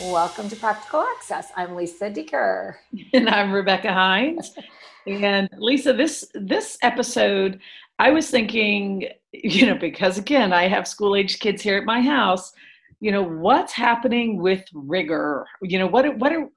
Welcome to Practical Access. I'm Lisa Dieker. And I'm Rebecca Hines. and Lisa, this this episode, I was thinking, you know, because again, I have school age kids here at my house, you know, what's happening with rigor? You know, what what are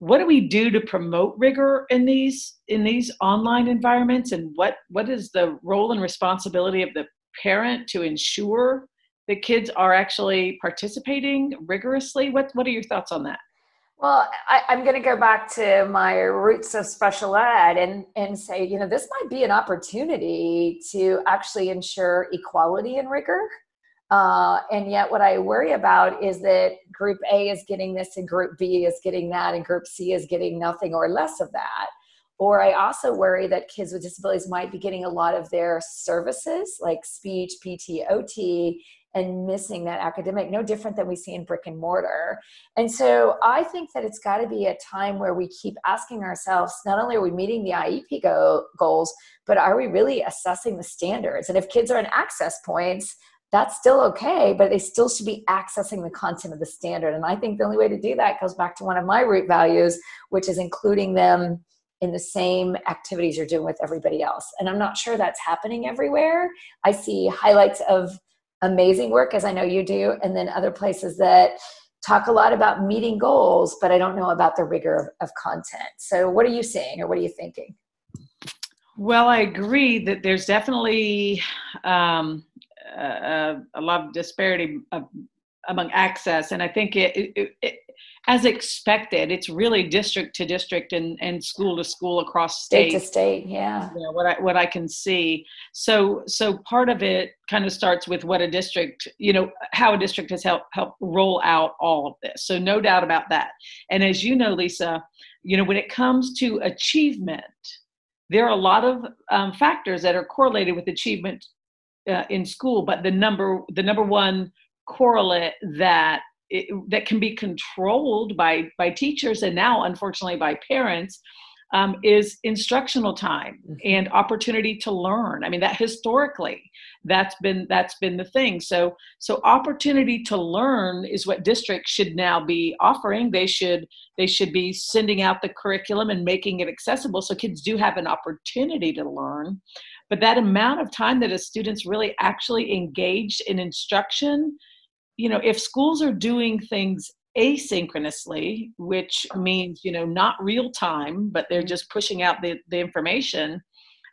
what do we do to promote rigor in these in these online environments and what what is the role and responsibility of the parent to ensure the kids are actually participating rigorously? What What are your thoughts on that? Well, I, am going to go back to my roots of special ed and, and say, you know, this might be an opportunity to actually ensure equality and rigor. Uh, and yet, what I worry about is that group A is getting this, and group B is getting that, and group C is getting nothing or less of that. Or I also worry that kids with disabilities might be getting a lot of their services like speech, PT, OT, and missing that academic, no different than we see in brick and mortar. And so I think that it's got to be a time where we keep asking ourselves not only are we meeting the IEP go- goals, but are we really assessing the standards? And if kids are in access points, that's still okay, but they still should be accessing the content of the standard. And I think the only way to do that goes back to one of my root values, which is including them in the same activities you're doing with everybody else. And I'm not sure that's happening everywhere. I see highlights of amazing work, as I know you do, and then other places that talk a lot about meeting goals, but I don't know about the rigor of, of content. So, what are you seeing or what are you thinking? Well, I agree that there's definitely um, a, a, lot of disparity of, among access, and I think it, it, it, as expected, it's really district to district and, and school to school across state, state to state. Yeah. yeah. What I what I can see. So so part of it kind of starts with what a district, you know, how a district has helped help roll out all of this. So no doubt about that. And as you know, Lisa, you know, when it comes to achievement, there are a lot of um, factors that are correlated with achievement uh, in school, but the number the number one correlate that it, that can be controlled by by teachers and now unfortunately by parents um, is instructional time mm-hmm. and opportunity to learn. I mean that historically that's been that's been the thing. So so opportunity to learn is what districts should now be offering. They should they should be sending out the curriculum and making it accessible so kids do have an opportunity to learn. But that amount of time that a student's really actually engaged in instruction you know, if schools are doing things asynchronously, which oh. means, you know, not real time, but they're mm-hmm. just pushing out the, the information,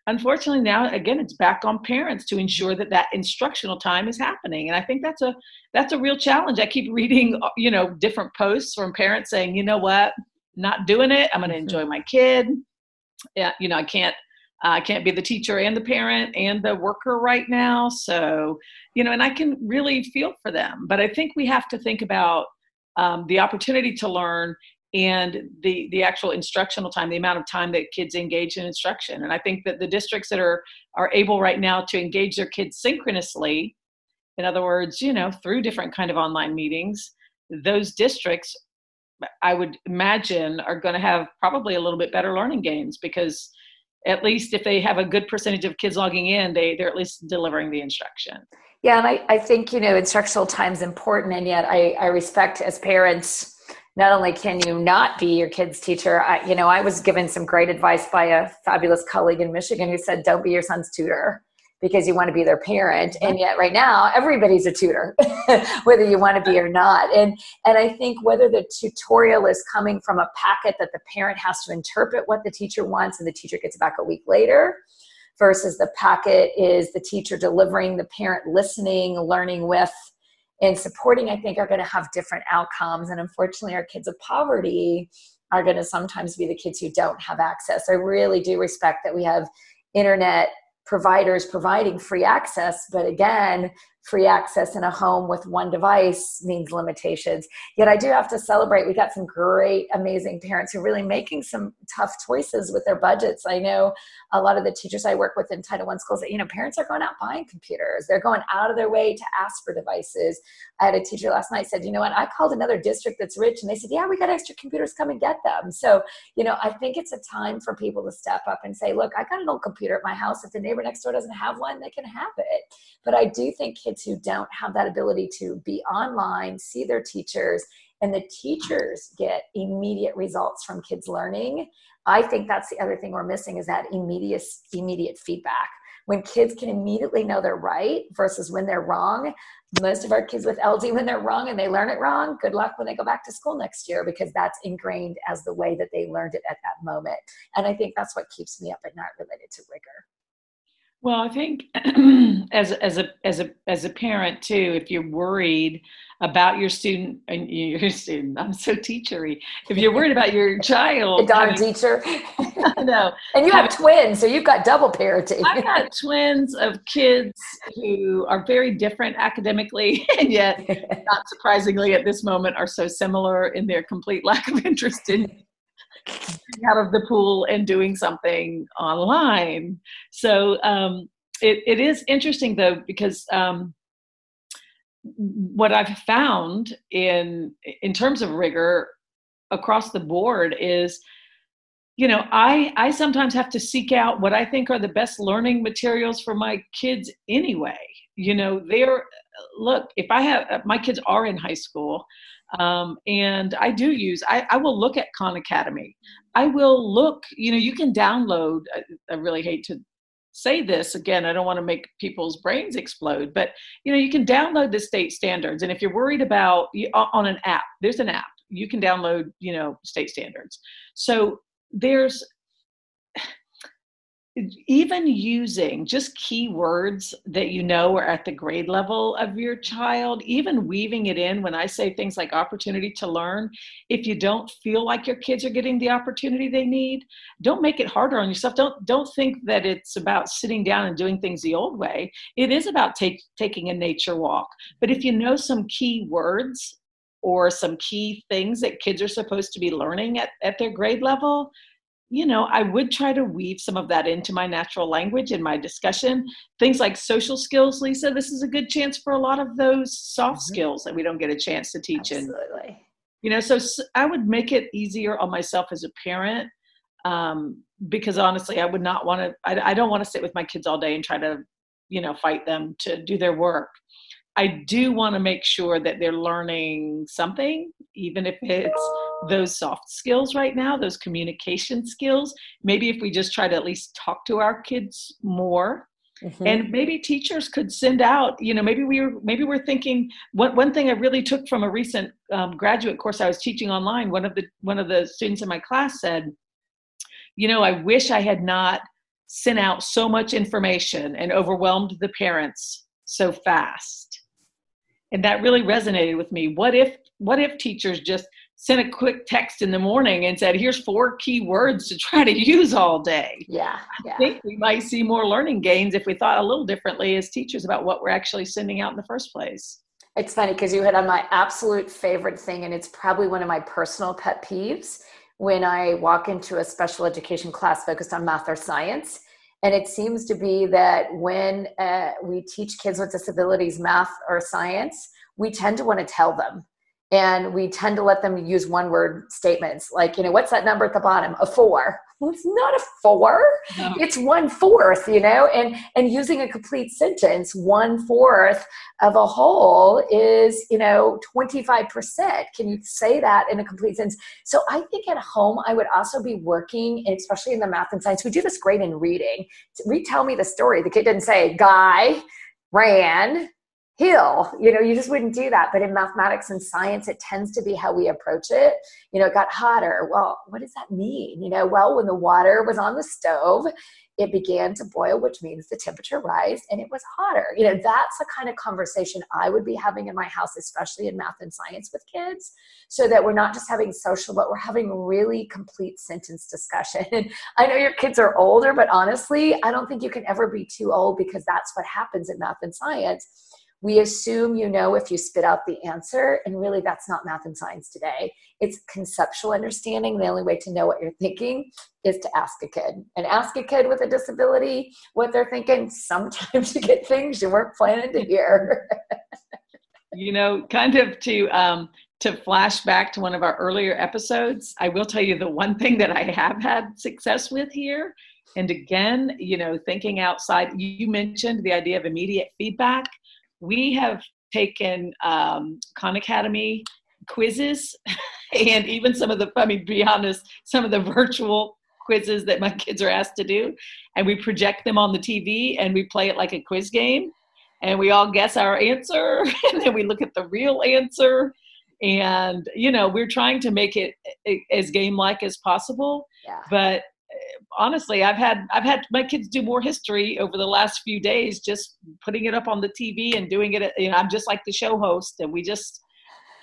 unfortunately now again it's back on parents to ensure that that instructional time is happening. And i think that's a that's a real challenge. I keep reading you know different posts from parents saying you know what? Not doing it. I'm going to mm-hmm. enjoy my kid. Yeah you know i can't I can't be the teacher and the parent and the worker right now. So, you know, and I can really feel for them. But I think we have to think about um, the opportunity to learn and the the actual instructional time the amount of time that kids engage in instruction and i think that the districts that are are able right now to engage their kids synchronously in other words you know through different kind of online meetings those districts i would imagine are going to have probably a little bit better learning gains because at least if they have a good percentage of kids logging in, they, they're at least delivering the instruction. Yeah, and I, I think, you know, instructional time is important, and yet I, I respect as parents, not only can you not be your kid's teacher, I, you know, I was given some great advice by a fabulous colleague in Michigan who said, don't be your son's tutor because you want to be their parent and yet right now everybody's a tutor whether you want to be or not. And and i think whether the tutorial is coming from a packet that the parent has to interpret what the teacher wants and the teacher gets back a week later versus the packet is the teacher delivering the parent listening learning with and supporting i think are going to have different outcomes. And unfortunately our kids of poverty are going to sometimes be the kids who don't have access. I really do respect that we have internet providers providing free access but again free access in a home with one device means limitations. Yet I do have to celebrate. We got some great, amazing parents who are really making some tough choices with their budgets. I know a lot of the teachers I work with in Title I schools that, you know, parents are going out buying computers. They're going out of their way to ask for devices. I had a teacher last night said, you know what, I called another district that's rich and they said, yeah, we got extra computers, come and get them. So, you know, I think it's a time for people to step up and say, look, I got an old computer at my house. If the neighbor next door doesn't have one, they can have it. But I do think kids kids who don't have that ability to be online, see their teachers, and the teachers get immediate results from kids learning, I think that's the other thing we're missing is that immediate immediate feedback. When kids can immediately know they're right versus when they're wrong, most of our kids with LD, when they're wrong and they learn it wrong, good luck when they go back to school next year because that's ingrained as the way that they learned it at that moment. And I think that's what keeps me up at night related to rigor. Well, I think as as a as a as a parent too, if you're worried about your student uh, and your student, I'm so teachery. If you're worried about your child, darn having, teacher, no, and you have twins, so you've got double parenting. I've got twins of kids who are very different academically, and yet, not surprisingly, at this moment, are so similar in their complete lack of interest in out of the pool and doing something online. So um, it, it is interesting though because um, what I've found in in terms of rigor across the board is you know i i sometimes have to seek out what i think are the best learning materials for my kids anyway you know they're look if i have my kids are in high school um, and I do use, I, I will look at Khan Academy. I will look, you know, you can download, I, I really hate to say this again, I don't want to make people's brains explode, but you know, you can download the state standards. And if you're worried about on an app, there's an app, you can download, you know, state standards. So there's even using just keywords that you know are at the grade level of your child, even weaving it in when I say things like opportunity to learn, if you don't feel like your kids are getting the opportunity they need, don't make it harder on yourself. Don't don't think that it's about sitting down and doing things the old way. It is about take, taking a nature walk. But if you know some key words or some key things that kids are supposed to be learning at, at their grade level, you know, I would try to weave some of that into my natural language in my discussion. Things like social skills, Lisa, this is a good chance for a lot of those soft mm-hmm. skills that we don't get a chance to teach. Absolutely. And, you know, so I would make it easier on myself as a parent um, because honestly, I would not want to, I, I don't want to sit with my kids all day and try to, you know, fight them to do their work. I do want to make sure that they're learning something, even if it's those soft skills right now, those communication skills. Maybe if we just try to at least talk to our kids more. Mm-hmm. And maybe teachers could send out, you know, maybe we were maybe we're thinking one one thing I really took from a recent um, graduate course I was teaching online. One of the one of the students in my class said, you know, I wish I had not sent out so much information and overwhelmed the parents so fast and that really resonated with me what if what if teachers just sent a quick text in the morning and said here's four key words to try to use all day yeah, yeah. i think we might see more learning gains if we thought a little differently as teachers about what we're actually sending out in the first place it's funny because you hit on my absolute favorite thing and it's probably one of my personal pet peeves when i walk into a special education class focused on math or science and it seems to be that when uh, we teach kids with disabilities math or science, we tend to want to tell them. And we tend to let them use one word statements like, you know, what's that number at the bottom? A four. Well, it's not a four. No. it's one fourth you know? And and using a complete sentence one fourth of a whole is you know 25% can you say that in a complete sentence? So i think at home i would also be working especially in the math and science. We do this great in reading. Retell me the story. The kid didn't say guy ran hill you know you just wouldn't do that. But in mathematics and science it tends to be how we approach it. You know it got hotter. Well what does that mean? You know well when the water was on the stove it began to boil which means the temperature rise and it was hotter. You know that's the kind of conversation i would be having in my house especially in math and science with kids so that we're not just having social but we're having really complete sentence discussion. I know your kids are older but honestly i don't think you can ever be too old because that's what happens in math and science we assume you know if you spit out the answer, and really that's not math and science today. It's conceptual understanding. The only way to know what you're thinking is to ask a kid. And ask a kid with a disability what they're thinking. Sometimes you get things you weren't planning to hear. you know, kind of to um, to flash back to one of our earlier episodes, I will tell you the one thing that I have had success with here. And again, you know, thinking outside, you mentioned the idea of immediate feedback we have taken um, Khan Academy quizzes and even some of the, I mean, be honest, some of the virtual quizzes that my kids are asked to do. And we project them on the TV and we play it like a quiz game. And we all guess our answer. And then we look at the real answer. And, you know, we're trying to make it as game like as possible. Yeah. But eh, honestly i've had i've had my kids do more history over the last few days just putting it up on the tv and doing it you know i'm just like the show host and we just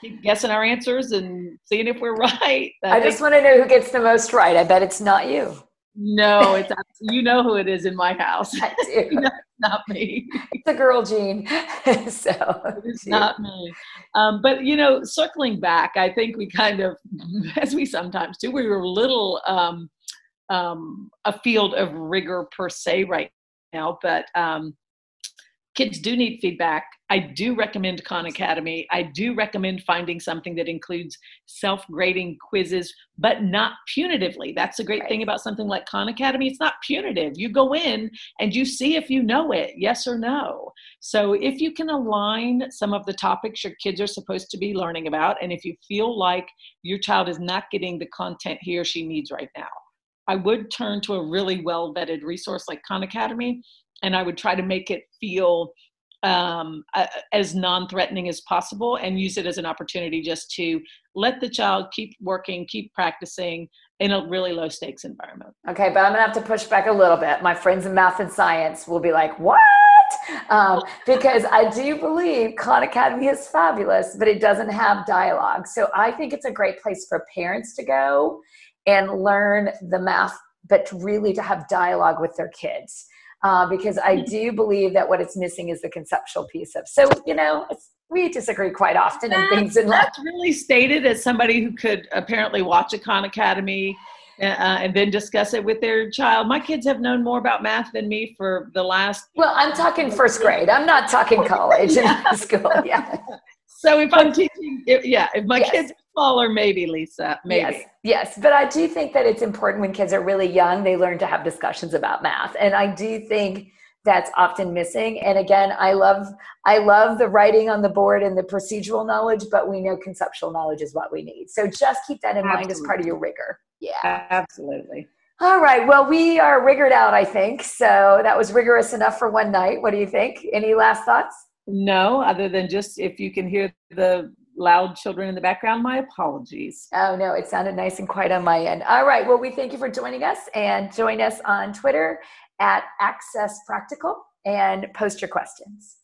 keep guessing our answers and seeing if we're right. I, I just want to know who gets the most right. I bet it's not you. No, it's you know who it is in my house. I do. no, not me. It's a girl gene. so it's not me. Um, but you know, circling back, I think we kind of, as we sometimes do, we were a little um, um, a field of rigor per se right now, but um, kids do need feedback. I do recommend Khan Academy. I do recommend finding something that includes self grading quizzes, but not punitively. That's the great right. thing about something like Khan Academy. It's not punitive. You go in and you see if you know it, yes or no. So if you can align some of the topics your kids are supposed to be learning about, and if you feel like your child is not getting the content he or she needs right now, I would turn to a really well vetted resource like Khan Academy and I would try to make it feel um, uh, as non-threatening as possible and use it as an opportunity just to let the child keep working keep practicing in a really low stakes environment. Okay but i'm gonna have to push back a little bit. My friends in math and science will be like what? Um, because i do believe khan academy is fabulous but it doesn't have dialogue. So i think it's a great place for parents to go and learn the math but really to have dialogue with their kids uh, because I mm-hmm. do believe that what it's missing is the conceptual piece of. So you know, we disagree quite often in things in life. That's really stated as somebody who could apparently watch a Khan Academy. Uh, and then discuss it with their child. My kids have known more about math than me for the last. Well, I'm talking first grade. I'm not talking college yeah. and school. Yeah. So if I'm teaching, if, yeah, if my yes. kids smaller, maybe Lisa, maybe. Yes, yes, but I do think that it's important when kids are really young, they learn to have discussions about math, and I do think that's often missing. And again, I love I love the writing on the board and the procedural knowledge, but we know conceptual knowledge is what we need. So just keep that in Absolutely. mind as part of your rigor. Yeah, absolutely. All right. Well, we are rigored out, I think. So that was rigorous enough for one night. What do you think? Any last thoughts? No, other than just if you can hear the loud children in the background, my apologies. Oh, no, it sounded nice and quiet on my end. All right. Well, we thank you for joining us and join us on Twitter at Access Practical and post your questions.